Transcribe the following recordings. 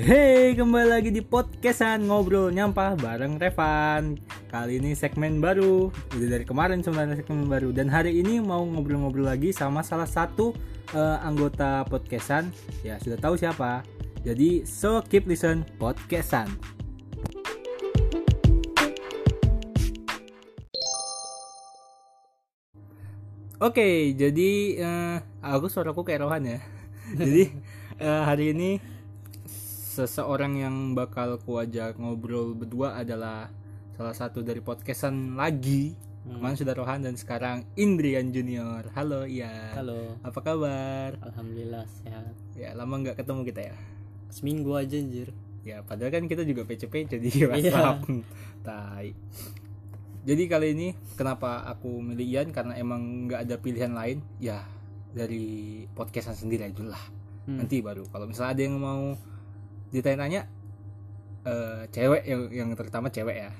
Hey, kembali lagi di podcastan ngobrol nyampah bareng Revan. Kali ini segmen baru, udah dari kemarin sebenarnya segmen baru dan hari ini mau ngobrol-ngobrol lagi sama salah satu eh, anggota podcastan. Ya sudah tahu siapa. Jadi so keep listen podcastan. Oke, jadi eh, aku suaraku kayak Rohan ya. jadi eh, hari ini seseorang yang bakal kuajak ngobrol berdua adalah salah satu dari podcastan lagi. Kemarin sudah Rohan dan sekarang Indrian Junior. Halo, iya. Halo, Apa kabar? alhamdulillah sehat. Ya, lama nggak ketemu kita ya. Seminggu aja anjir. Ya, padahal kan kita juga PC-PC di Iya. WhatsApp. Tai. Jadi kali ini kenapa aku milih Ian karena emang nggak ada pilihan lain. Ya, dari podcastan sendiri aja lah. Hmm. Nanti baru kalau misalnya ada yang mau ditanya-tanya eh cewek yang yang terutama cewek ya.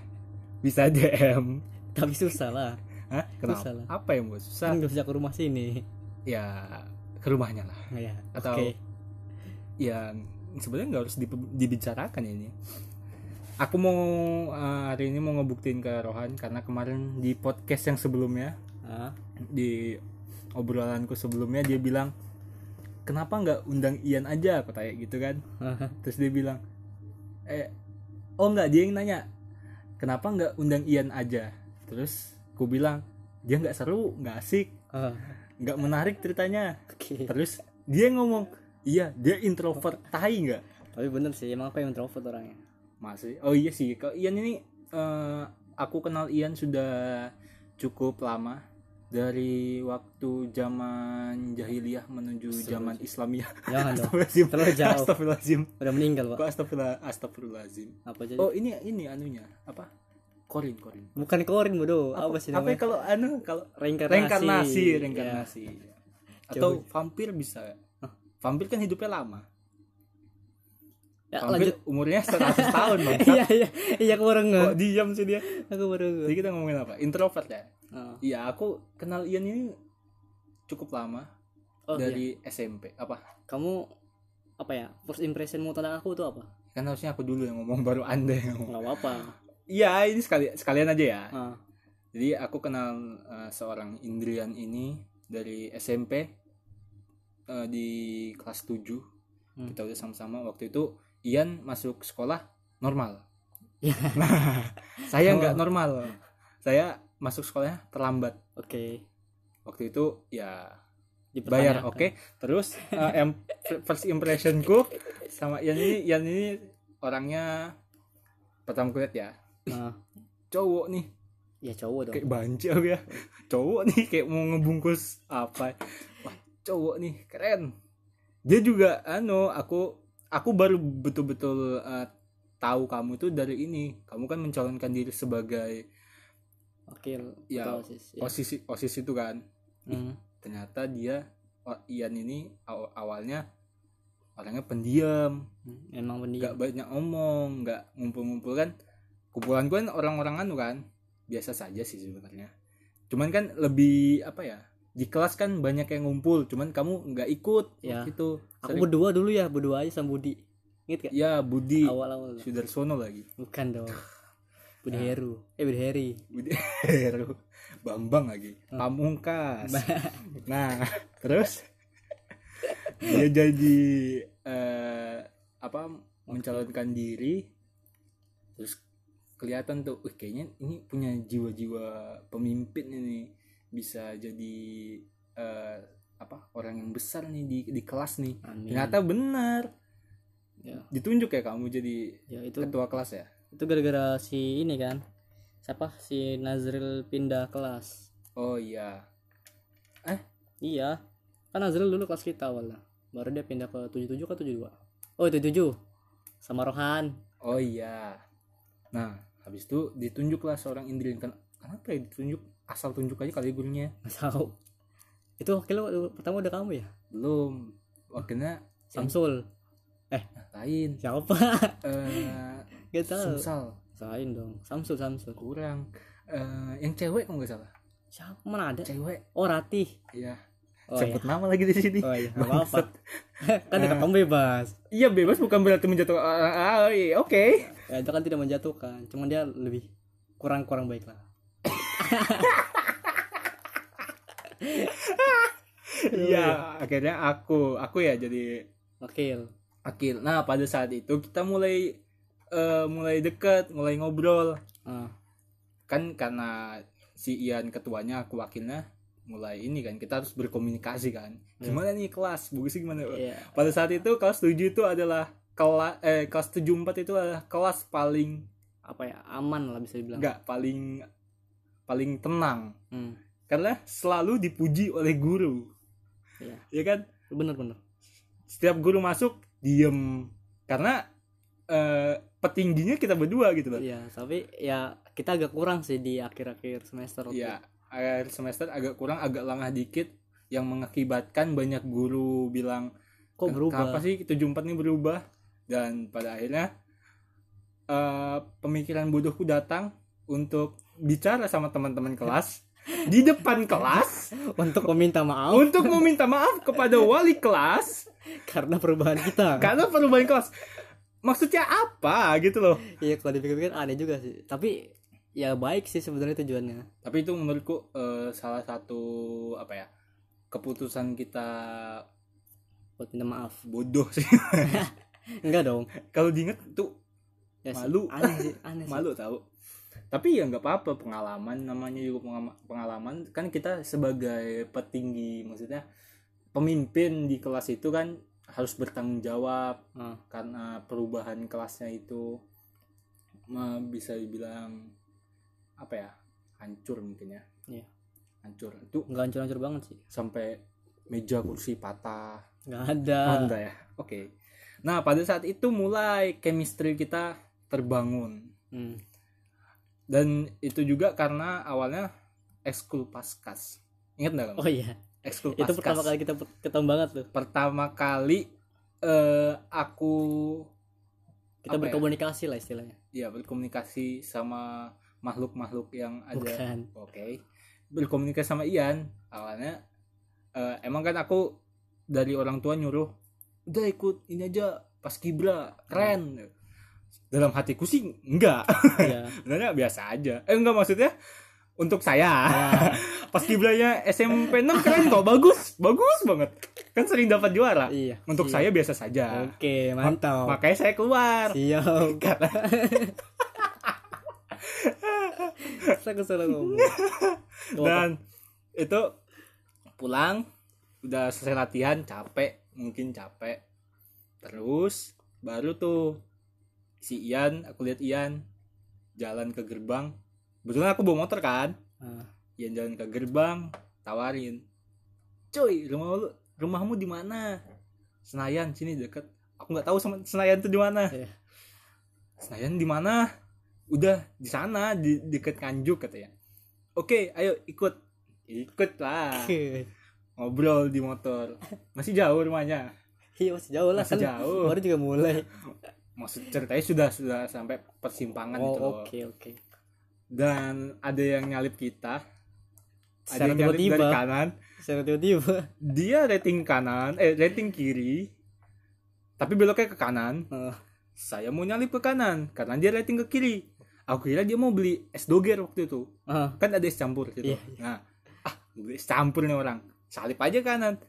Bisa DM. Tapi susah lah. Hah? Kenapa? Susah lah. Apa yang buat susah? Kan gak bisa ke rumah sini. Ya ke rumahnya lah. Ya. Atau- Oke. ya sebenarnya nggak harus dibicarakan ini aku mau eh, hari ini mau ngebuktiin ke Rohan karena kemarin di podcast yang sebelumnya Ah, di obrolanku sebelumnya dia bilang kenapa nggak undang Ian aja? Aku tanya gitu kan. Terus dia bilang eh oh nggak. Dia yang nanya kenapa nggak undang Ian aja? Terus ku bilang dia nggak seru nggak asik ah, nggak menarik ceritanya. Oke. terus dia ngomong iya dia introvert tai nggak? Tapi bener sih, emang aku yang introvert orangnya. masih oh iya sih kalau Ian ini eh, aku kenal Ian sudah cukup lama dari waktu zaman jahiliyah menuju zaman Islamiyah Jangan dong. Terlalu jauh. Astagfirullahaladzim Udah meninggal, Pak. Kok astagfirullah Astagfirullahaladzim Apa jadi? Oh ini ini anunya apa Korin Korin Bukan korin bodoh. Apa, sih apa namanya? kalau anu kalau Reinkarnasi. reinkarnasi Ya. reinkarnasi atau vampir bisa Hah, vampir kan hidupnya lama Ya, vampir lanjut. umurnya 100 tahun bang Iya, iya. Iya, aku baru kok diam sih dia Aku baru jadi kita ngomongin apa introvert ya Ah. Iya aku kenal Ian ini cukup lama Oh, iya. dari SMP apa Kamu apa ya? First impressionmu tentang aku tuh apa? kan harusnya aku dulu yang ngomong baru anda yang ngomong Enggak apa-apa. iya ini sekali sekalian aja ya Ah. jadi aku kenal eh, seorang Indrian ini dari SMP eh, di kelas 7 Hmm. kita udah sama-sama waktu itu Ian masuk sekolah normal Ya. nah saya Oh. nggak normal saya masuk sekolahnya terlambat. Oke. waktu itu ya Dipertanyakan. bayar oke. Terus eh, em- first impressionku sama Ian ini Ian ini orangnya pertama kulihat ya. Nah, cowok nih. Ya cowok dong. kayak banci aku ya. Cowok nih kayak mau ngebungkus apa. Wah cowok nih keren. Dia juga anu aku aku baru betul-betul eh, tahu kamu tuh dari ini. Kamu kan mencalonkan diri sebagai Oke, Ya, betul, sis. Ya. posisi posisi itu kan Hmm. ternyata dia oh, Ian ini aw- awalnya orangnya pendiam Hmm, Emang pendiam. nggak banyak ngomong nggak ngumpul-ngumpul kan kumpulan gue kan orang-orang anu kan biasa saja sih sebenarnya cuman kan lebih apa ya di kelas kan banyak yang ngumpul cuman kamu nggak ikut Ya. gitu Aku berdua dulu ya, berdua aja sama Budi. Ingat gak? ya Budi Awal-awal. Sudarsono lagi Bukan dong. Budi Nah. Heru. Eh Budi Heri. Budi Heru. Bambang lagi. Pamungkas. Nah terus? Dia jadi eh, apa mencalonkan diri. Terus kelihatan tuh "Wih, kayaknya ini punya jiwa-jiwa pemimpin ini bisa jadi eh, apa orang yang besar nih di di kelas nih. Amin. ternyata benar. Ya, ditunjuk ya kamu jadi ya itu ketua kelas ya itu gara-gara si ini kan. Siapa? Si Nazril pindah kelas. oh iya Iya. Kan Nazril dulu kelas kita awalnya. Baru dia pindah ke 77 ke 72. Oh, 77. Sama Rohan. Oh iya. Nah, habis itu ditunjuklah seorang Indrian kan. Kenapa ya ditunjuk? Asal tunjuk aja kali gurunya. Nggak tahu. Itu wakil lu pertama udah kamu ya? Belum. Wakilnya Samsul. lain. Siapa? Eh, Gak tahu. Sumsal Sain dong. Samsul Samsul. kurang. Eh, yang cewek kok nggak salah. Siapa mana ada? Cewek. Oh Ratih. Iya. Oh, sebut nama lagi di sini Oh iya, nggak apa-apa. kan dekat kamu bebas. iya bebas bukan berarti menjatuhkan orang ah, iya, oke Ya, itu kan tidak menjatuhkan, cuman dia lebih kurang-kurang baik lah. iya akhirnya aku aku ya jadi Wakil. akil nah pada saat itu kita mulai eh, mulai dekat mulai ngobrol Ah, kan karena si Ian ketuanya aku wakilnya mulai ini kan kita harus berkomunikasi kan gimana nih kelas bagus sih gimana iya. pada saat itu kelas 7 itu adalah kelas eh kelas 74 itu adalah kelas paling Apa ya? Aman lah bisa dibilang. enggak paling paling tenang Hmm. karena selalu dipuji oleh guru Iya. ya kan Bener-bener. setiap guru masuk diem karena eh, petingginya kita berdua gitu loh Iya, tapi ya kita agak kurang sih di akhir-akhir semester. waktu ya akhir semester agak kurang agak lengah dikit yang mengakibatkan banyak guru bilang Kok berubah? Kenapa sih 74 ini berubah? Dan pada akhirnya eh, pemikiran bodohku datang untuk bicara sama teman-teman kelas di depan kelas Untuk meminta maaf untuk meminta maaf kepada wali kelas karena perubahan kita. karena perubahan kelas. Maksudnya apa gitu loh? Iya, kalau dipikir-pikir aneh juga sih. Tapi ya baik sih sebenarnya tujuannya. Tapi itu menurutku eh, salah satu apa ya? keputusan kita Buat minta maaf. bodoh sih. Enggak dong. Kalau diinget tuh Ya sih, Malu. Aneh sih, aneh sih. malu tahu tapi ya nggak apa-apa pengalaman namanya juga pengalaman kan kita sebagai petinggi maksudnya pemimpin di kelas itu kan harus bertanggung jawab Ah, karena perubahan kelasnya itu bisa dibilang apa ya hancur mungkin ya Iya. hancur itu Enggak hancur-hancur banget sih. sampai meja kursi patah Enggak ada. Oh, enggak ya oke nah pada saat itu mulai chemistry kita terbangun Hmm. dan itu juga karena awalnya ekskul paskas ingat nggak kamu Oh iya. Ekskul Itu pertama kali kita ketemu banget tuh. pertama kali eh aku Kita Apa ya? berkomunikasi lah istilahnya. ya berkomunikasi sama makhluk-makhluk yang ada. Oke. Berkomunikasi sama Ian. Awalnya eh, emang kan aku dari orang tua nyuruh udah ikut ini aja pas kibra keren. Dalam hatiku sih enggak. Sebenarnya biasa aja. Eh enggak maksudnya untuk saya. Ya, pas kiblanya SMP 6 keren kok bagus. Bagus banget. Kan sering dapat juara. Iya. untuk Siap. saya biasa saja. Oke, mantap. makanya saya keluar. Siap. karena Saya kesel ngomong. Dan itu pulang udah selesai latihan capek mungkin capek. Terus baru tuh si Ian aku lihat Ian jalan ke gerbang kebetulan aku bawa motor kan. Ah, Ian jalan ke gerbang tawarin cuy rumah lu rumahmu di mana? Senayan sini deket. Aku nggak tahu sama Senayan tuh di mana. Iya. Senayan di mana? Udah di sana di deket Kanjuk katanya oke ayo ikut. Ikut lah Oke. ngobrol di motor. Masih jauh rumahnya. Iya masih jauh lah. Masih kan jauh. baru juga mulai. maksud ceritanya sudah sudah sampai persimpangan gitu loh. Oh oke oke. Dan ada yang nyalip kita. Ada yang nyalip dari tiba-tiba. kanan. Secara tiba-tiba. dia rating kanan eh rating kiri tapi beloknya ke kanan. Ah, saya mau nyalip ke kanan karena dia rating ke kiri. Aku kira dia mau beli es doger waktu itu. Ah, kan ada es campur gitu. Iya, nah ah beli es campur nih orang. Salip aja kanan.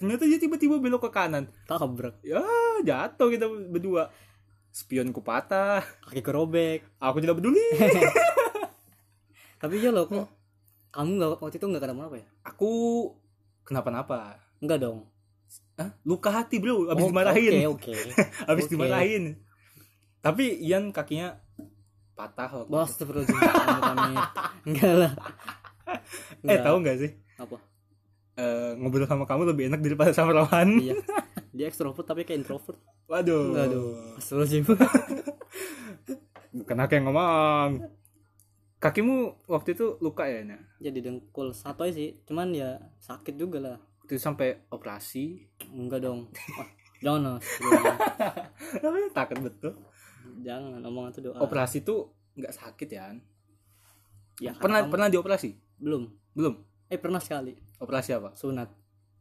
Ternyata dia tiba-tiba belok ke kanan. Tabrak. ya jatuh kita berdua. Spionku patah. Kaki kerobek. aku tidak peduli Tapi ya loh kok kamu nggak waktu itu nggak kenapa apa ya? aku kenapa-napa Enggak dong. Hah? luka hati bro abis Oh, dimarahin Oke oke. habis Oke. dimarahin tapi Ian kakinya patah waktu Bos terus Enggak lah. eh Enggak. tahu nggak sih apa? Eh, ngobrol sama kamu lebih enak daripada sama Rohan Iya. Dia ekstrovert tapi kayak introvert. waduh Enggak aduh. Astagfirullahaladzim. bukan aku yang ngomong kakimu waktu itu luka ya Nya? Jadi dengkul satu aja sih. Cuman ya sakit juga lah. waktu itu sampai operasi Enggak dong. Jangan mas. takut betul jangan omongan tuh doa. operasi tuh nggak sakit ya Ya, pernah kamu- pernah dioperasi belum. belum Eh pernah sekali operasi apa sunat.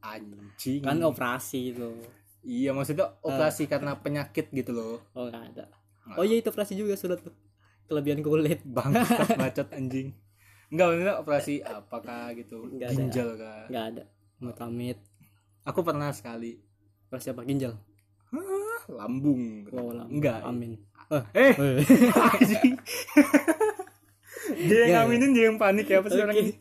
anjing kan operasi itu iya maksudnya operasi karena penyakit gitu loh oh nggak ada oh iya itu operasi juga sudah tuh kelebihan kulit. Bangsat bacot anjing. Enggak maksudnya operasi apakah gitu? Nggak ada. ginjal kah? Nggak ada. Amit-amit aku pernah sekali. Operasi apa? Ginjal? Hah, lambung. Oh, enggak. Amin. Eh Eh, anjing. dia yang Ya, ya. ngaminin dia yang panik. Ya apa sih Oke. orang ini?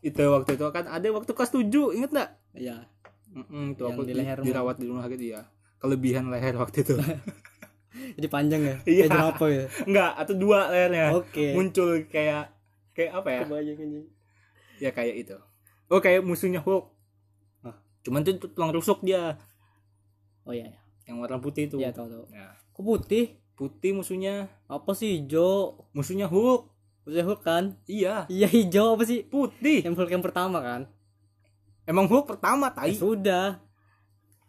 Itu waktu itu kan ada waktu kelas 7 inget nggak? Ya Mm-mm, itu Yang aku di di- leher, dirawat di rumah sakit ya kelebihan leher waktu itu jadi panjang ya? Iya. kayak jerapah ya enggak atau dua lehernya oke. Muncul kayak kayak apa ya? Kebayang ya kayak itu. Oh kayak musuhnya Hulk. Hah? cuman tuh tulang rusuk dia. Oh iya ya yang warna putih itu. Iya tahu tahu. Ya. kok putih? Putih musuhnya. Apa sih hijau? Musuhnya Hulk. Maksudnya Hulk kan? Iya. Iya hijau apa sih? Putih. Yang Hulk yang pertama kan? Emang Hulk pertama ya, tai sudah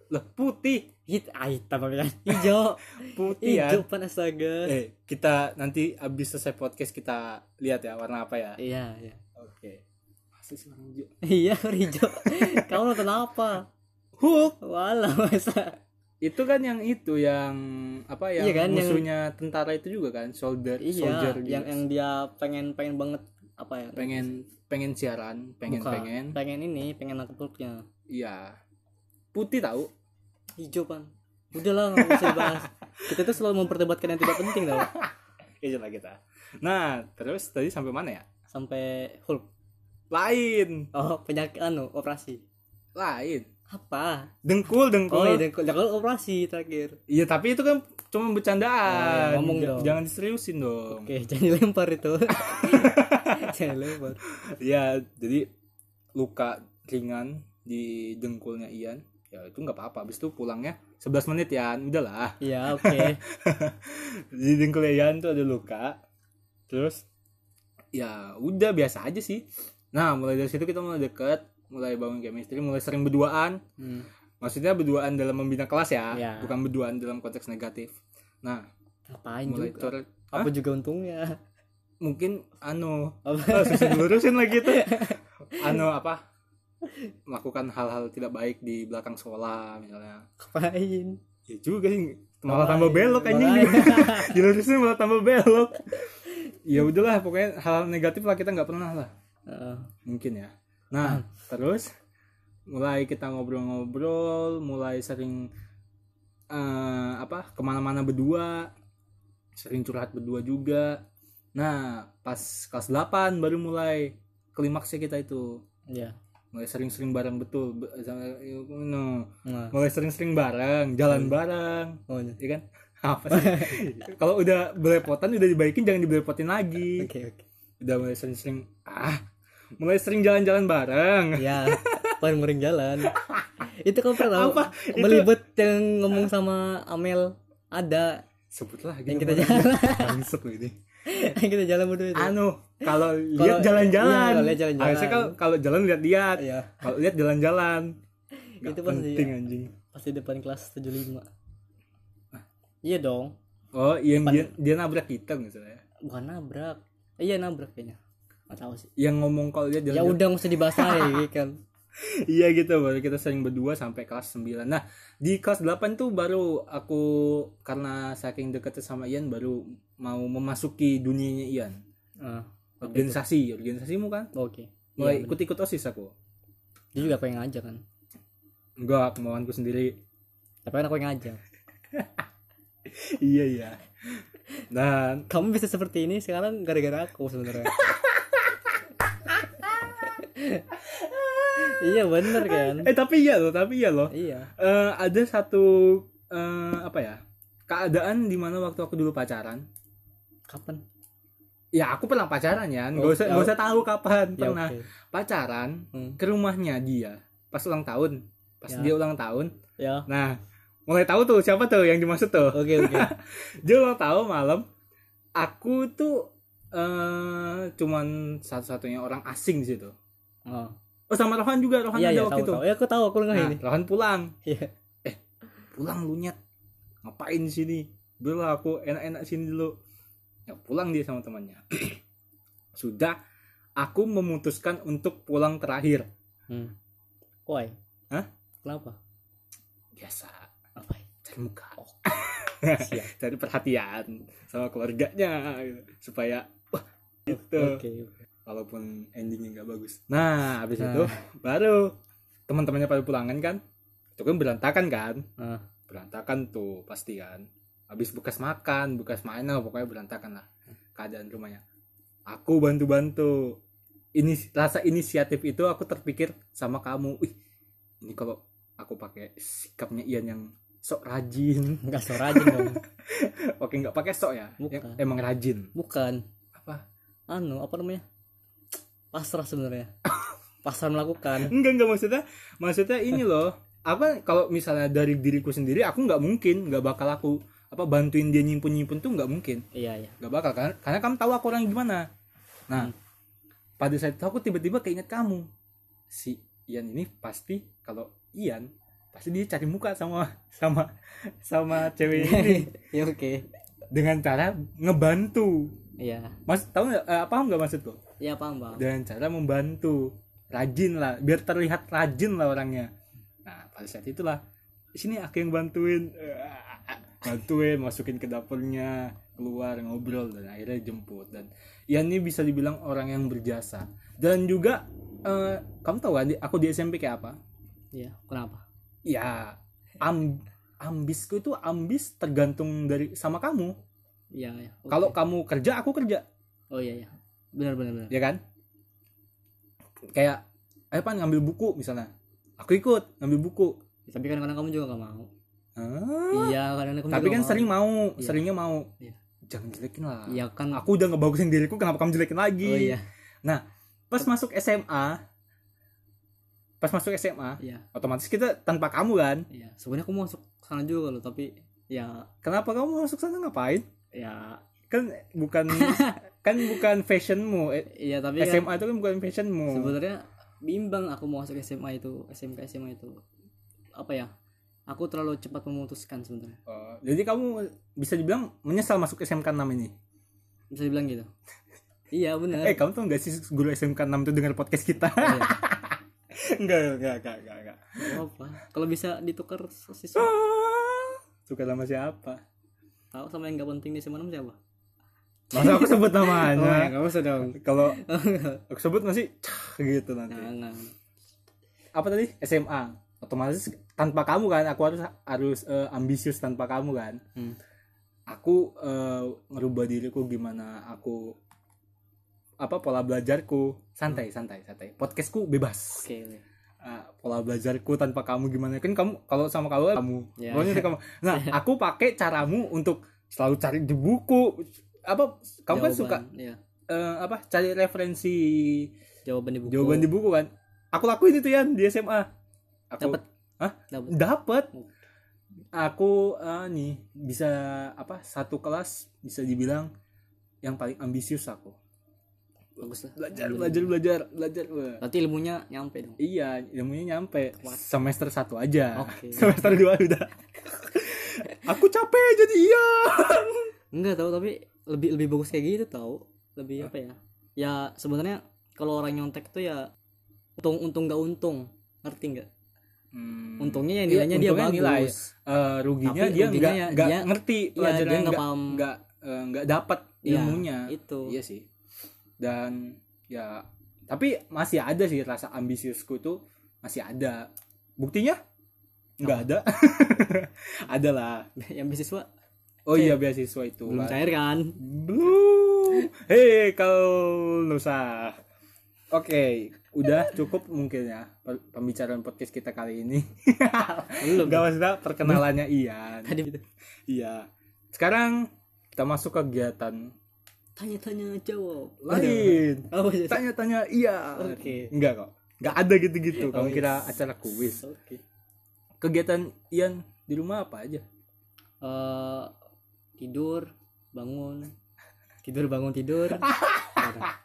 lah putih. Hit ah, hitam apa kan? Hijau. Putih ya hijau pan astaga eh kita nanti abis selesai podcast kita lihat ya warna apa ya. Iya iya. Oke. Masih sih warna hijau. Iya hijau. Kamu nonton apa? Hulk walah masa. Itu kan yang itu yang apa yang Iya kan, yang- musuhnya tentara itu juga kan? Soldier iya soldier gitu. yang yang dia pengen pengen banget apa ya? Pengen pengen siaran pengen Bukan. pengen. Pengen ini pengen nangkep iya putih tahu hijau pan udahlah nggak usah dibahas. Kita tuh selalu memperdebatkan yang tidak penting tau. Iya lah kita. Nah terus tadi sampai mana ya? Sampai Hulk. Lain. Oh penyakit anu operasi. Lain. Apa? Dengkul oh dengkul iya dengkul. Dengkul operasi terakhir. Iya tapi itu kan cuma bercandaan. Oh, ngomong J- dong. jangan diseriusin dong. Oke jangan dilempar itu. Jangan dilempar. Iya, jadi luka ringan di dengkulnya Ian. Ya itu nggak apa-apa. Habis itu pulangnya 11 menit ya, udahlah. iya oke Di dengkulnya Ian tuh ada luka. Terus ya udah biasa aja sih. Nah, mulai dari situ kita mulai deket, mulai bangun chemistry, mulai sering berduaan. Hmm. Maksudnya berduaan dalam membina kelas ya, Iya. bukan berduaan dalam konteks negatif. Nah, ngapain mulai juga apa juga untungnya mungkin anu Oh, susah dilurusin lagi tuh. Anu apa? Melakukan hal-hal tidak baik di belakang sekolah misalnya. ngapain Ya juga sih. Malah Ngapain? tambah belok anjing. Dilurusin malah tambah belok. Ya udahlah pokoknya hal negatif lah kita nggak pernah lah. Heeh. Mungkin ya. Nah, terus mulai kita ngobrol-ngobrol, mulai sering eh apa ke mana-mana berdua, sering curhat berdua juga. Nah, pas kelas 8 baru mulai klimaksnya kita itu iya mulai sering-sering bareng betul. Be- no. nah. Mulai sering-sering bareng jalan bareng. Oh iya. ya kan? Apa sih? Kalau udah belepotan udah dibaikin jangan dibelepotin lagi. Oke oke. Udah mulai sering-sering ah mulai sering jalan-jalan bareng. Ya paling jalan. Itu kan pernah Apa? Itu- melibet yang ngomong sama Amel ada. Sebutlah yang gitu. Kita mana. jalan. Lu ini. yang kita jalan berdua itu. Anu kalau lihat jalan-jalan. iya, kalau lihat jalan-jalan. harusnya kalau kalau jalan lihat-lihat Iya. kalau lihat jalan-jalan. Itu pasti- penting anjing. Pasti depan kelas 75 iya dong. Oh iya dia, dia nabrak kita misalnya bukan nabrak. Eh, iya nabrak kayaknya. Nggak tahu sih. Yang ngomong kalau dia ya jalan udah nggak usah dibahas lagi kan. Iya gitu baru kita sering berdua sampai kelas 9 nah di kelas 8 tuh baru aku karena saking deketnya sama Ian baru mau memasuki dunianya Ian. Ah, organisasi organisasimu kan? oke. Mulai Iya, bener. ikut-ikut osis aku? Dia juga yang ngajak kan? Enggak kemauanku sendiri. Tapi kan aku yang ngajak iya iya. Dan kamu bisa seperti ini sekarang gara-gara aku sebenarnya. Iya bener kan? Eh tapi iya loh tapi iya loh. Iya. Eh, ada satu eh, apa ya keadaan di mana waktu aku dulu pacaran kapan? Ya aku pernah pacaran ya. Nggak Oh, usah nggak oh. usah tahu kapan ya pernah oke. pacaran Hmm. ke rumahnya dia pas ulang tahun. Pas Ya. dia ulang tahun. Ya. Nah mulai tahu tuh siapa tuh yang dimaksud tuh. Oke oke. Dia ulang tahun malam. Aku tuh eh cuman satu-satunya orang asing di situ. Oh. Oh sama Rohan juga. Rohan iya ada iya waktu tahu itu. Tahu ya aku tahu aku nggak nah ini. Rohan pulang. Iya. Pulang lu nyet. Ngapain di sini? Lah aku enak-enak sini dulu ya pulang dia sama temannya. Sudah aku memutuskan untuk pulang terakhir. Hmm. why? Kenapa? Biasa. Apa? Cari muka. Siap. Cari perhatian sama keluarganya gitu. supaya wah gitu. Oke oke. walaupun endingnya nggak bagus. Nah habis Nah. itu baru teman-temannya pada pulangan kan. Itu kan berantakan kan? Ah, berantakan tuh pasti kan habis bekas makan bekas main lah pokoknya berantakan lah keadaan rumahnya. Aku bantu-bantu. Ini rasa inisiatif itu aku terpikir sama kamu. Wih, ini kalau aku pakai sikapnya Ian yang sok rajin. Nggak so rajin dong. Oke nggak pakai sok ya? Bukan. Yang emang rajin. Bukan. Apa? Anu apa namanya? Pasrah sebenarnya. Pasrah melakukan. Enggak enggak maksudnya maksudnya ini loh. Apa kalau misalnya dari diriku sendiri aku nggak mungkin nggak bakal aku apa bantuin dia nyimpen nyimpen tuh nggak mungkin. Iya iya. Nggak bakal karena karena kamu tahu aku orang gimana. Nah Hmm. pada saat itu aku tiba-tiba keinget kamu. Si Ian ini pasti kalau Ian pasti dia cari muka sama sama sama cewek ini. Ya oke. Dengan cara ngebantu. Iya. Mas tahu nggak? Eh, paham nggak maksudku iya paham bang dengan cara membantu. Rajin lah biar terlihat rajin lah orangnya. Nah pada saat itulah sini aku yang bantuin bantuin masukin ke dapurnya keluar ngobrol dan akhirnya jemput. Dan Ian ini bisa dibilang orang yang berjasa. Dan juga eh, kamu tahu kan aku di SMP kayak apa? Iya kenapa? Ya am ambisku itu ambis tergantung dari sama kamu. Iya iya oke. kalau kamu kerja aku kerja. Oh iya iya. Benar benar benar. Ya kan? Kayak ayo pan ngambil buku misalnya. Aku ikut ngambil buku. Tapi kadang-kadang kamu juga gak mau Ah, iya kadang-kadang kamu tapi kan mau. sering mau Iya. seringnya mau. Iya. jangan jelekin lah. Iya kan aku udah ngebagusin diriku kenapa kamu jelekin lagi? Oh iya. Pas masuk SMA pas masuk SMA iya. otomatis kita tanpa kamu kan? Iya sebenarnya aku mau masuk sana juga loh tapi ya kenapa kamu masuk sana? Ngapain? Ya. Kan bukan kan bukan fashionmu Eh, iya tapi kan SMA itu kan bukan fashionmu. sebenarnya bimbang aku mau masuk SMA itu SMK SMA itu. Apa ya aku terlalu cepat memutuskan sebenarnya Oh, jadi kamu bisa dibilang menyesal masuk SMK 6 ini bisa dibilang gitu iya benar Eh kamu tau gak sih guru SMK 6 itu dengar podcast kita? Iya. enggak, enggak, enggak, enggak, enggak. Nggak apa kalau bisa ditukar siswa Ah, Suka sama siapa? tahu sama yang gak penting di SMA 6 siapa Masa aku sebut oh ya namanya? nggak usah dong Kalau aku sebut masih cah gitu nanti. jangan Apa tadi? SMA. Otomatis tanpa kamu kan, aku harus harus eh, ambisius tanpa kamu kan. Hmm. Aku eh, ngerubah diriku gimana aku apa pola belajarku. Santai santai santai. Podcastku bebas. Oke. Ah, pola belajarku tanpa kamu gimana. Kan kamu kalau sama kamu kamu. Itu kamu. Nah aku pakai caramu untuk selalu cari di buku. Apa kamu kan suka Jawaban, iya. eh, apa cari referensi jawaban di buku. jawaban di buku kan. Aku lakuin itu ya di SMA aku Dapet? Hah? Dapet. dapat Oh. aku eh, nih bisa apa satu kelas bisa dibilang yang paling ambisius aku bagus lah belajar belajar belajar belajar berarti ilmunya nyampe dong Iya, ilmunya nyampe semester satu aja. Oke. Semester dua udah. Aku capek jadi iya. enggak tahu tapi lebih lebih bagus kayak gitu tahu lebih apa ya ya sebenarnya kalau orang nyontek itu ya untung untung nggak untung ngerti nggak untungnya ya Iya, nilainya dia untungnya bagus nilai. Eh, ruginya Tapi dia nggak ya ngerti iya, pelajaran nggak nggak eh, nggak dapat Iya, ilmunya. itu Iya sih. Dan ya tapi masih ada sih rasa ambisiusku tuh masih ada. Buktinya nggak ada. ada lah. yang beasiswa Oh iya beasiswa itu. belum kan. cair kan Belum. Hei kau Nusa. Oke, udah cukup mungkin ya pembicaraan podcast kita kali ini. belum Gak maksudnya perkenalannya Ian. tadi itu Iya. Sekarang kita masuk ke kegiatan tanya-tanya jawab lain. oh iya Tanya-tanya iya. Oke. Enggak kok. Enggak ada gitu-gitu. Kamu Oh, kira yes. acara kuis. oke Kegiatan Ian di rumah apa aja? Eh, tidur bangun tidur bangun tidur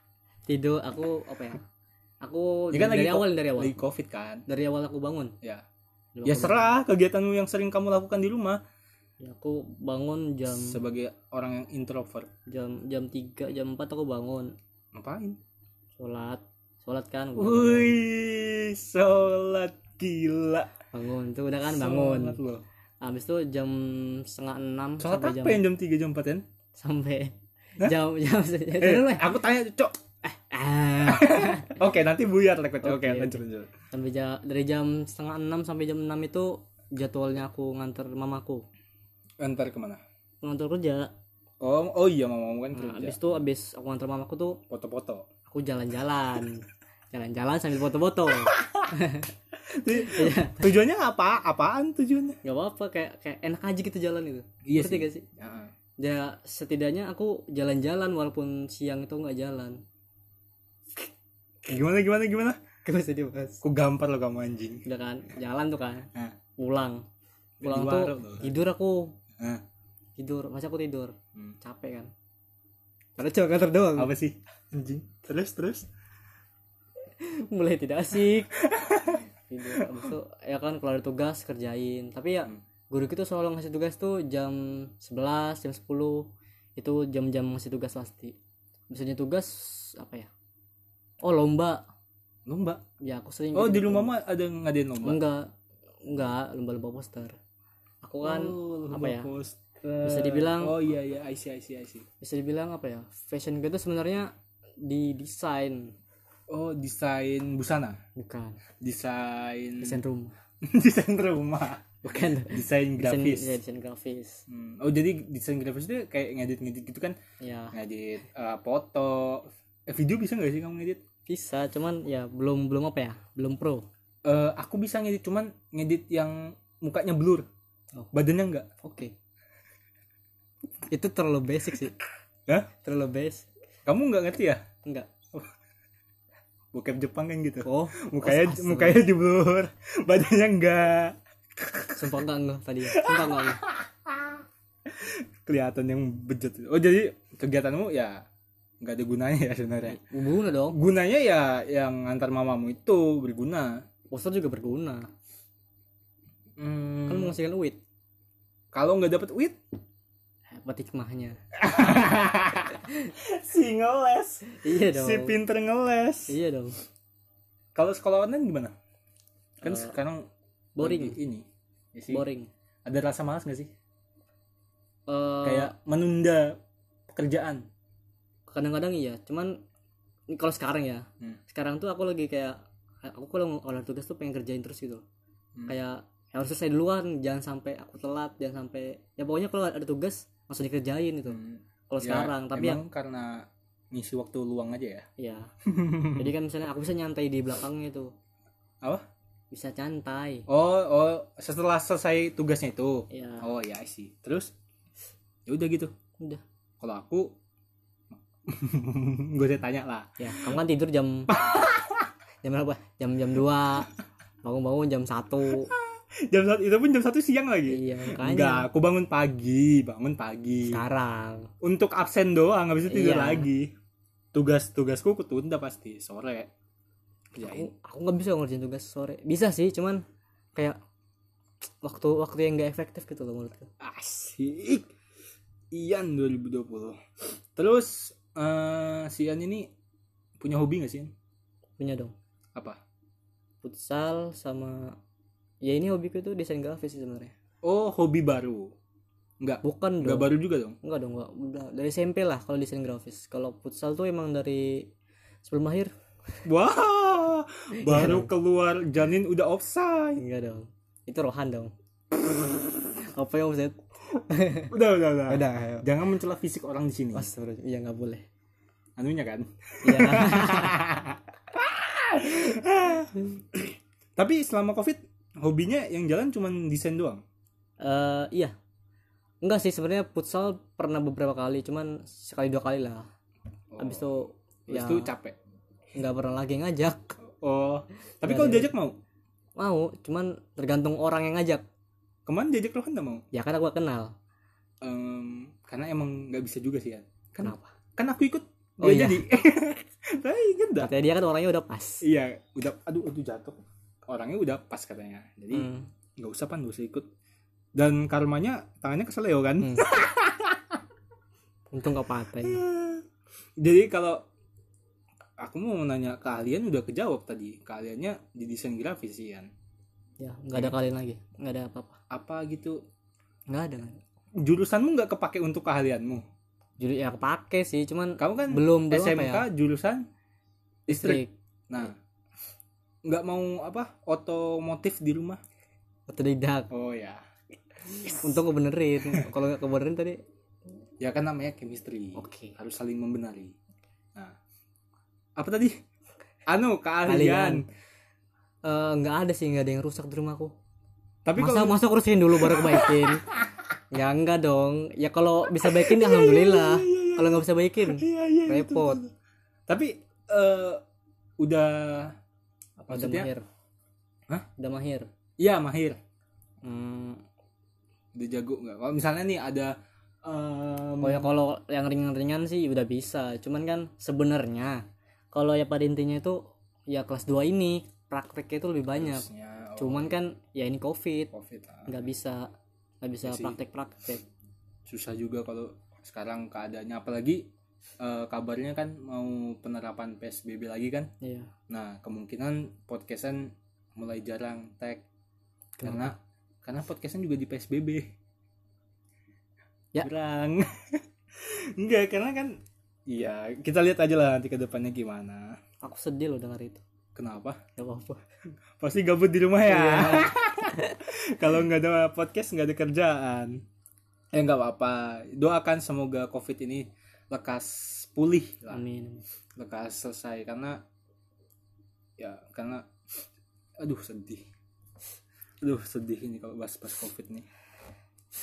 tidur aku apa ya aku Ya kan dari lagi awal dari awal Lagi Covid kan. dari awal aku bangun Ya. Dari Ya serah kegiatanmu yang sering kamu lakukan di rumah. Ya, aku bangun jam sebagai orang yang introvert. jam jam 3 jam 4 aku bangun Ngapain? sholat sholat kan. Wih, sholat gila. bangun tuh udah kan bangun habis itu jam setengah enam sampai jam jam tiga jam empat kan sampai nah? jam jam eh, aku tanya cok Oke, nanti buyar lekot. Oke, okay, lanjut lanjut. Sampai jam dari jam setengah enam sampai jam enam itu jadwalnya aku nganter mamaku. Nganter ke mana? Nganter kerja. Oh, oh iya mamamu kan kerja. Nah, abis itu abis aku nganter mamaku tuh foto-foto. Aku jalan-jalan. jalan-jalan sambil foto-foto. Iya. tujuannya apa? Apaan tujuannya? Gak apa-apa, kayak kayak enak aja gitu jalan itu. Iya sih. Gak sih? Ya. ya setidaknya aku jalan-jalan walaupun siang itu nggak jalan gimana gimana gimana? Gak bisa dibahas aku gampar lo kamu anjing? Udah kan jalan tuh kan. Nah. pulang. Pulang tuh tidur aku. Nah. tidur masa aku tidur. Hmm. capek kan. Padahal cuma kantor doang. Apa sih? Anjing. Terus terus? Mulai tidak asik. Tidur abis itu ya kan keluar tugas kerjain. Tapi ya hmm. guru itu selalu ngasih tugas tuh jam 11 jam 10 itu jam-jam ngasih tugas pasti. Misalnya tugas apa ya oh lomba. Lomba? Ya aku sering oh di rumah mah ada ngadain lomba? Enggak. Enggak lomba lomba poster. Aku kan oh, apa ya? poster. bisa dibilang oh iya iya I see I see I see. Bisa dibilang apa ya? Fashion gitu sebenarnya di desain oh desain busana? Bukan. Desain desain rumah. Desain rumah. Bukan. Desain grafis. desain, ya, desain grafis. Hmm. oh jadi desain grafis itu kayak ngedit ngedit gitu kan? Ya. Ngedit uh, foto. Eh, video bisa nggak sih kamu ngedit bisa cuman ya belum belum apa ya? Belum pro. Uh, aku bisa ngedit cuman ngedit yang mukanya blur. Oh. badannya enggak oke. Okay. itu terlalu basic sih. Hah? terlalu basic. Kamu nggak ngerti ya? Enggak oh. bokep Jepang kan gitu. Oh mukanya oh, mukanya di blur. Badannya enggak sumpah enggak enggak tadi ya. Sumpah enggak, enggak. kelihatan yang bejat. Oh jadi kegiatanmu ya nggak ada gunanya ya sebenarnya. Berguna dong. Gunanya ya yang antar mamamu itu berguna. Poster juga berguna. Hmm. kan menghasilkan uit kalau nggak dapat uit hebat hikmahnya. Si ngeles. Iya dong. Si pinter ngeles. Iya dong. Kalau sekolah online gimana? Kan uh, sekarang boring. ini. Ya sih. boring. Ada rasa malas gak sih? Uh, kayak menunda pekerjaan kadang-kadang iya cuman kalau sekarang ya. Hmm. sekarang tuh aku lagi kayak aku kalau olah tugas tuh pengen kerjain terus gitu. Hmm. kayak harus selesai duluan jangan sampai aku telat jangan sampai ya pokoknya kalau ada tugas langsung dikerjain itu hmm. kalau ya, sekarang tapi yang karena ngisi waktu luang aja ya? Iya. Jadi kan misalnya aku bisa nyantai di belakangnya itu. Apa? Bisa santai oh oh setelah selesai tugasnya itu? Iya. oh ya sih terus? Ya udah gitu. Udah. Kalau aku gue saya tanya lah. Ya kamu kan tidur jam jam berapa? Jam jam dua. Bangun bangun jam satu. Jam satu itu pun jam satu siang lagi? Iya makanya. Enggak aku bangun pagi bangun pagi. Sekarang. Untuk absen doang nggak bisa tidur iya. lagi. Tugas tugasku ketunda pasti sore. Aku aku nggak bisa ngerjain tugas sore. Bisa sih cuman kayak waktu waktu yang gak efektif gitu loh menurutku. Asik. Ian 2020 terus uh, si Ian ini punya hobi gak sih punya dong apa futsal sama ya ini hobiku itu desain grafis sih sebenarnya oh hobi baru Enggak. Bukan dong. Enggak baru juga dong. Enggak dong, enggak. Udah dari SMP lah kalau desain grafis. Kalau futsal tuh emang dari sebelum lahir. Wah. baru keluar janin udah offside. Enggak dong. Itu Rohan dong. Apa yang offside? udah udah udah. Udah ayo. jangan mencela fisik orang di sini. Mas, iya nggak boleh. Anunya kan? Iya. Tapi selama covid hobinya yang jalan cuma desain doang? Uh, iya. Enggak sih sebenarnya futsal pernah beberapa kali cuman sekali dua kali lah. Oh. abis itu ya itu capek? nggak pernah lagi ngajak. Oh. Tapi kalau diajak mau? Mau cuman tergantung orang yang ngajak ke mana diajak Rohan gak mau? Ya kan aku kenal. Um, karena emang nggak bisa juga sih ya. Kenapa? kan aku ikut oh, dia iya. jadi. Saya inget dah. Katanya dia kan orangnya udah pas. Iya udah aduh aduh jatuh. Orangnya udah pas katanya. Jadi hmm. nggak hmm. usah pan gak usah ikut. Dan karmanya tangannya keseleo kan? Hmm. untung gak patah jadi kalau aku mau nanya kalian udah kejawab tadi. Kaliannya di desain grafis sih kan ya nggak ada kalian lagi. Nggak ada apa-apa. Apa gitu? Nggak ada jurusanmu nggak kepake untuk keahlianmu? Jadi ya kepake sih cuman kamu kan belum SMK ya? jurusan listrik listrik. Nah nggak mau apa otomotif di rumah? Otodidak. Oh ya. Untung kebenerin. Kalau nggak kebenerin tadi? Ya kan namanya chemistry. Oke. harus saling membenari. Nah apa tadi? Anu keahlian. Eh, nggak ada sih nggak ada yang rusak di rumahku tapi masa kalau masa aku rusakin dulu baru kebaikin? Ya enggak dong. Ya kalau bisa baikin ya alhamdulillah kalau nggak bisa baikin Iya, iya, repot. tapi eh, udah udah maksudnya? mahir. Hah? udah mahir. Iya mahir. Hmm, udah jago nggak? Kalau misalnya nih ada em, oh ya kalau yang ringan-ringan sih udah bisa. Cuman kan sebenarnya kalau ya pada intinya itu ya kelas 2 ini prakteknya itu lebih banyak. Harusnya, oh, cuman kan ya ini covid. Covid ah. nggak bisa nggak bisa Iya praktek-praktek susah juga kalau sekarang keadaannya. Apalagi eh, kabarnya kan mau penerapan psbb lagi kan? Iya. Nah kemungkinan podcastan mulai jarang tag. Karena karena podcastan juga di psbb Ya. jarang. Enggak karena kan iya kita lihat aja lah nanti ke depannya gimana. Aku sedih loh dengar itu kenapa? Gak apa-apa. Pasti gabut di rumah ya? Iya. kalau nggak ada podcast nggak ada kerjaan. Eh nggak apa-apa. Doakan semoga covid ini lekas pulih lah. Amin. Lekas selesai. Karena ya karena aduh sedih. Aduh sedih ini kalau bahas-bahas covid nih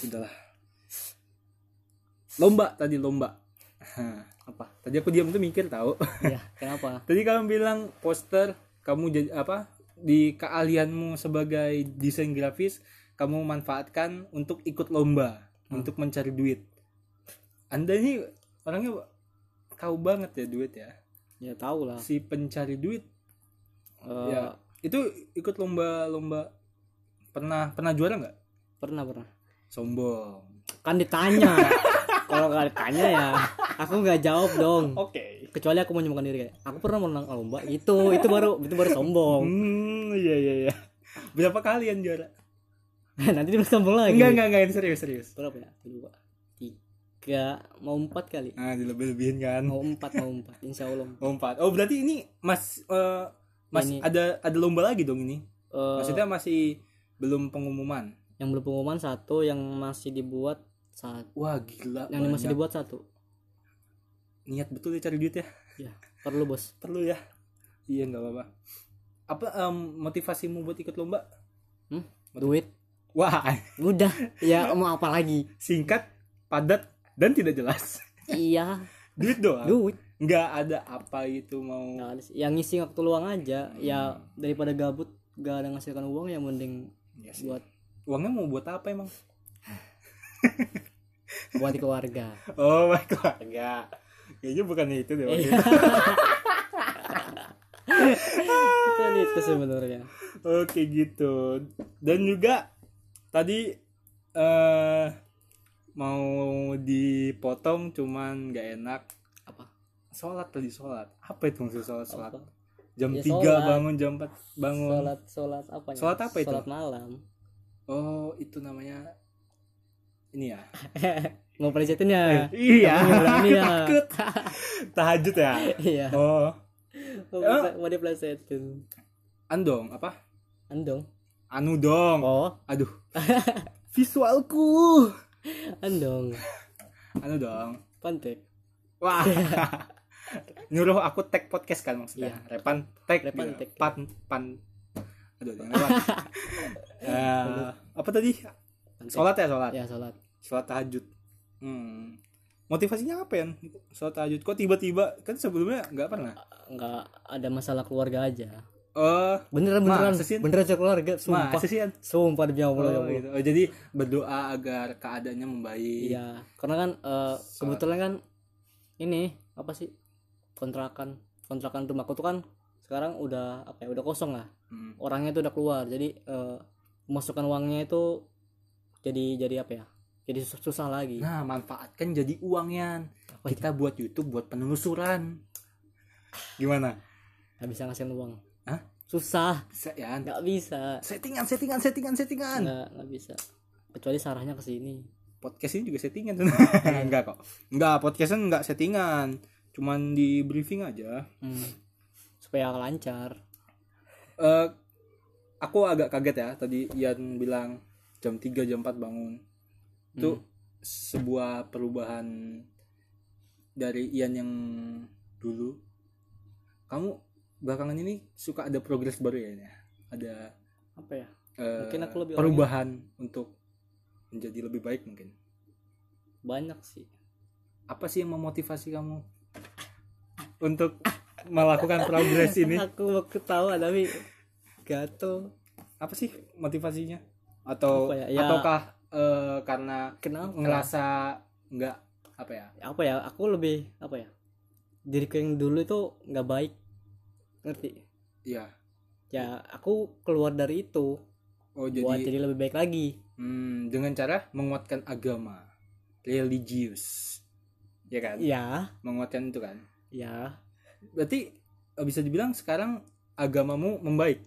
udahlah. Lomba tadi lomba. Apa? Tadi aku diam tuh mikir tahu. Ya kenapa? Tadi kamu bilang poster kamu jadi apa di keahlianmu sebagai desain grafis kamu manfaatkan untuk ikut lomba untuk mencari duit. Anda ini orangnya tahu banget ya duit ya. ya tahu lah Si pencari duit Eh, ya itu ikut lomba-lomba pernah pernah juara nggak? pernah pernah Sombong. kan ditanya kalau nggak ditanya ya aku nggak jawab dong Oke. Kecuali aku menyembuhkan diri kayak aku pernah menang lomba itu itu baru itu baru sombong Hmm, iya iya iya. Berapa kali yang juara? nanti dia sombong lagi Enggak enggak enggak ini serius serius. berapa ya dua tiga mau empat kali Nah, dilebih-lebihin kan. mau empat mau empat insya allah Oh empat. Oh berarti ini mas eh, mas Ini- ada ada lomba lagi dong ini. Eh, Maksudnya masih belum pengumuman. yang belum pengumuman satu yang masih dibuat saat Wah gila. yang masih banyak. dibuat satu Niat betul ya cari duit ya. ya perlu bos Perlu ya. Iya nggak apa-apa. Apa em, motivasimu buat ikut lomba? duit Wah udah ya mau apa lagi singkat, padat dan tidak jelas. iya duit doang. duit Nggak ada apa itu mau. Nggak ada sih. yang ngisi waktu luang aja ya daripada gabut gak ada ngasilkan uang yang mending Ya sih. buat Uangnya mau buat apa emang? buat keluarga Oh my keluarga. Kayaknya bukan itu deh. waktu Iya. itu. itu itu sebenarnya Oke gitu. Dan juga tadi eh mau dipotong cuman nggak enak. apa Sholat tadi sholat. Apa itu maksud sholat sholat? Apa? Jam Ya, 3 sholat. bangun jam 4 bangun. sholat sholat apa ya? Sholat apa itu? sholat malam Oh itu namanya ini ya. mau pelesetin ya iya. Kamu berani ya Takut. Tahajud ya. iya Oh, mau di- mau dipelesetin andong apa? andong Anu dong. oh Aduh. Visualku. andong Anu dong. pantek Wah. Nyuruh aku tag podcast kan maksudnya. Repan tag. Repan gitu. tag. Pan pan. Aduh, lewat. Eh, apa tadi? Sholat ya sholat. ya sholat Sholat tahajud. Hmm. Motivasinya apa ya? Sholat tahajud. Kok tiba-tiba kan sebelumnya nggak pernah. nggak ada masalah keluarga aja Oh, beneran beneran beneran aja keluarga sumpah? An? sumpah demi allah ya Oh, Allah. gitu. Oh, jadi berdoa agar keadaannya membaik. Iya, karena kan eh, kebetulan kan ini apa sih kontrakan kontrakan rumahku tuh kan sekarang udah apa ya udah kosong lah Hmm. orangnya tuh udah keluar jadi eh, pemasukan uangnya itu jadi jadi apa ya jadi susah, lagi. Nah, manfaatkan jadi uangnya. apa itu? Kita buat YouTube buat penelusuran. Gimana? nggak bisa ngasih uang. Hah? susah. Bisa ya nggak bisa. Settingan settingan settingan settingan. Nggak nggak bisa. Kecuali sarahnya ke sini. Podcast ini juga settingan enggak kok. Enggak podcastnya enggak settingan. Cuman di briefing aja. Hmm. supaya lancar. Uh, aku agak kaget ya. Tadi Ian bilang jam 3 jam 4 bangun itu Hmm. sebuah perubahan dari Ian yang dulu. Kamu belakangan ini suka ada progres baru ya ya? ada apa ya? eh, Mungkin aku lebih perubahan untuk menjadi lebih baik mungkin. Banyak sih. Apa sih yang memotivasi kamu untuk melakukan progres ini? Aku mau ketawa tapi gatel. Apa sih motivasinya? Atau ya? Ya- ataukah eh, karena kenapa? ngerasa nggak apa ya? Apa ya? Aku lebih apa ya? Diriku yang dulu itu nggak baik. Ngerti? Iya. Ya aku keluar dari itu. Oh buat jadi jadi lebih baik lagi. Hmm, dengan cara menguatkan agama. Religius. Ya kan? Ya menguatkan itu kan? Ya berarti eh, bisa dibilang sekarang agamamu membaik?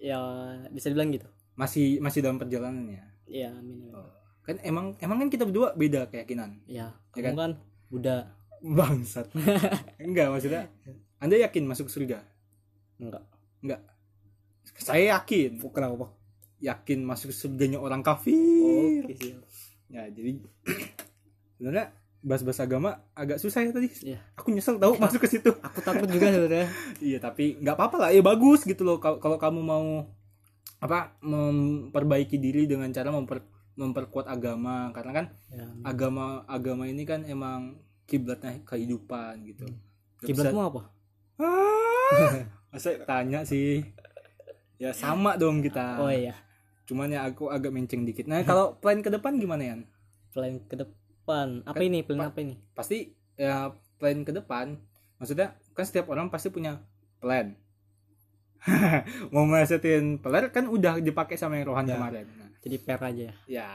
Ya bisa dibilang gitu. Masih masih dalam perjalanannya ya amin, amin. Oh. kan emang emang kan kita berdua beda keyakinan. Ya Ya kamu kan? Buddha. Bangsat. Enggak maksudnya anda yakin masuk surga? Enggak. Enggak. Saya yakin. Kenapa? Yakin masuk surganya orang kafir. Oke sih ya jadi sebenarnya bahas-bahas agama agak susah ya tadi. Iya. aku nyesel tahu masuk ke situ. Aku takut juga sebenarnya. Iya tapi nggak apa-apa lah. Ya bagus gitu loh. Kalau kamu mau apa memperbaiki diri dengan cara memper memperkuat agama. Karena kan ya, agama agama ini kan emang kiblatnya kehidupan gitu. Nggak kiblatmu apa? Ah, masa tanya sih. Ya sama dong kita. Oh iya. Cuman ya aku agak menceng dikit. Nah kalau plan ke depan gimana ya plan ke depan. Apa Kan, ini? Plan apa ini? pasti ya plan ke depan. Maksudnya kan setiap orang pasti punya plan mau melesetin peler kan udah dipakai sama yang Rohan Ya. kemarin. Nah, jadi per aja. Ya. Ya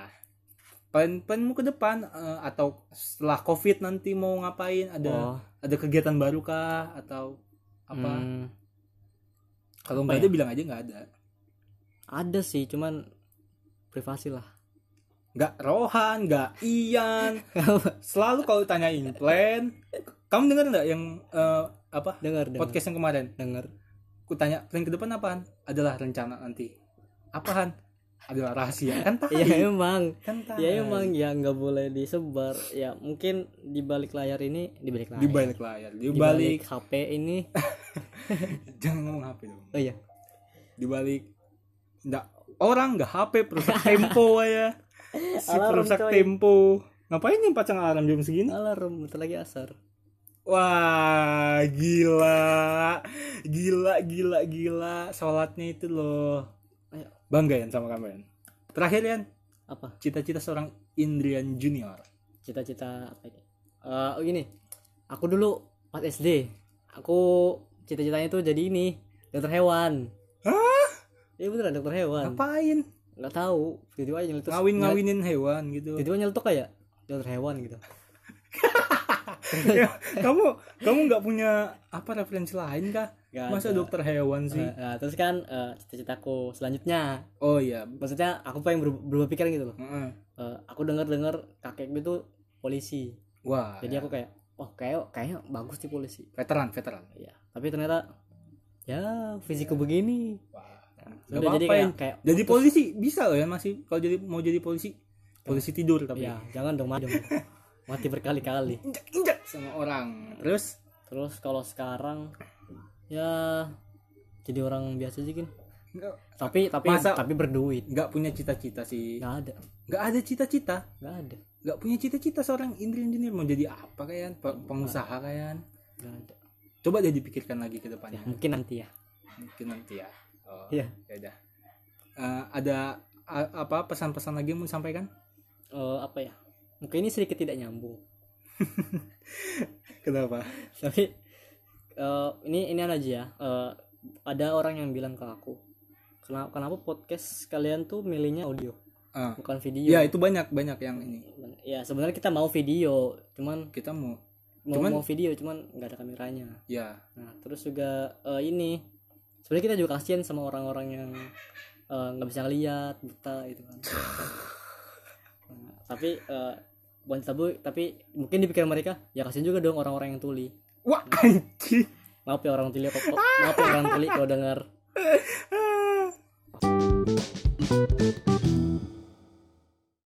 plan planmu ke depan eh, atau setelah covid nanti mau ngapain? Ada oh. ada kegiatan baru kah? Atau apa? Hmm, kalau nggak ya? ada bilang aja nggak ada. Ada sih cuman privasi lah. Nggak Rohan nggak Ian. Selalu kalau tanyain plan. Kamu dengar nggak yang eh, apa? Dengar dengar podcast yang kemarin? Dengar ku tanya plan ke depan apaan? Adalah rencana nanti. Apaan? Adalah rahasia. Kan tai ya emang. Kan ya emang. Ya nggak boleh disebar. Ya mungkin di balik layar ini di balik layar. di balik layar di di balik HP ini. Jangan ngomong HP dong. Oh iya. Di balik nggak orang nggak HP perusak tempo ya si Alarm, perusak coy. tempo. Ngapain nih pasang alarm jam segini? Alarm bentar lagi asar wah gila. Gila gila gila. Sholatnya itu loh. Bangga ya sama kamu Yan? terakhir Yan. Apa? Cita-cita seorang Indrian Junior. Cita-cita apa ini? Oh gini. Aku dulu pas SD aku cita-citanya tuh jadi ini dokter hewan. Hah? iya beneran dokter hewan. Ngapain? Nggak tahu. Tiba-tiba aja nyeletuk ngawin ngawinin hewan gitu. Tiba-tiba nyeletuk kayak dokter hewan gitu Ya, kamu kamu nggak punya apa referensi lain kah? Nggak masa ada. dokter hewan sih? Eh, nah, terus kan eh, cita-citaku selanjutnya. Oh iya. Maksudnya aku pengen berubah, berubah pikiran gitu loh. Heeh. Eh, aku dengar dengar kakek itu polisi. Wah jadi aku kayak wah kayak kayaknya bagus di polisi. Veteran veteran. Ya tapi ternyata ya fisikku begini. Wah. Udah, Nggak jadi kayak, Yan. kayak jadi polisi bisa loh ya masih kalau jadi mau jadi polisi polisi tidur tapi. Ya jangan dong mati dong. mati berkali-kali. Injak injak sama orang. Terus? Terus kalau sekarang ya jadi orang biasa sih kan tapi tapi Masa- tapi berduit. nggak punya cita-cita sih? Nggak ada. Nggak ada cita-cita? Nggak ada. Nggak punya cita-cita seorang Junior mau jadi apa kayan Pe- pengusaha kayan nggak ada. Coba dia dipikirkan lagi ke ya depannya mungkin nanti ya. Mungkin nanti ya. Oh, Iya. ya udah. Eh, ada apa pesan-pesan lagi yang mau disampaikan? Eh, apa ya? Mungkin ini sedikit tidak nyambung kenapa? Tapi eh, ini ini aja ya. Eh, ada orang yang bilang ke aku kenapa kenapa podcast kalian tuh milihnya audio Ah. bukan video? Ya itu banyak banyak yang ini. Ya sebenarnya kita mau video cuman kita mau. mau Cuman- mau video cuman nggak ada kameranya. Ya. Nah terus juga eh, ini sebenarnya kita juga kasihan sama orang-orang yang nggak uh, bisa ngeliat buta itu kan. Nah, tapi uh, bukan tabu tapi mungkin di pikiran mereka ya kasihan juga dong orang-orang yang tuli. Wah anjing. Maaf ya orang tuli kok maaf ya orang tuli kalau dengar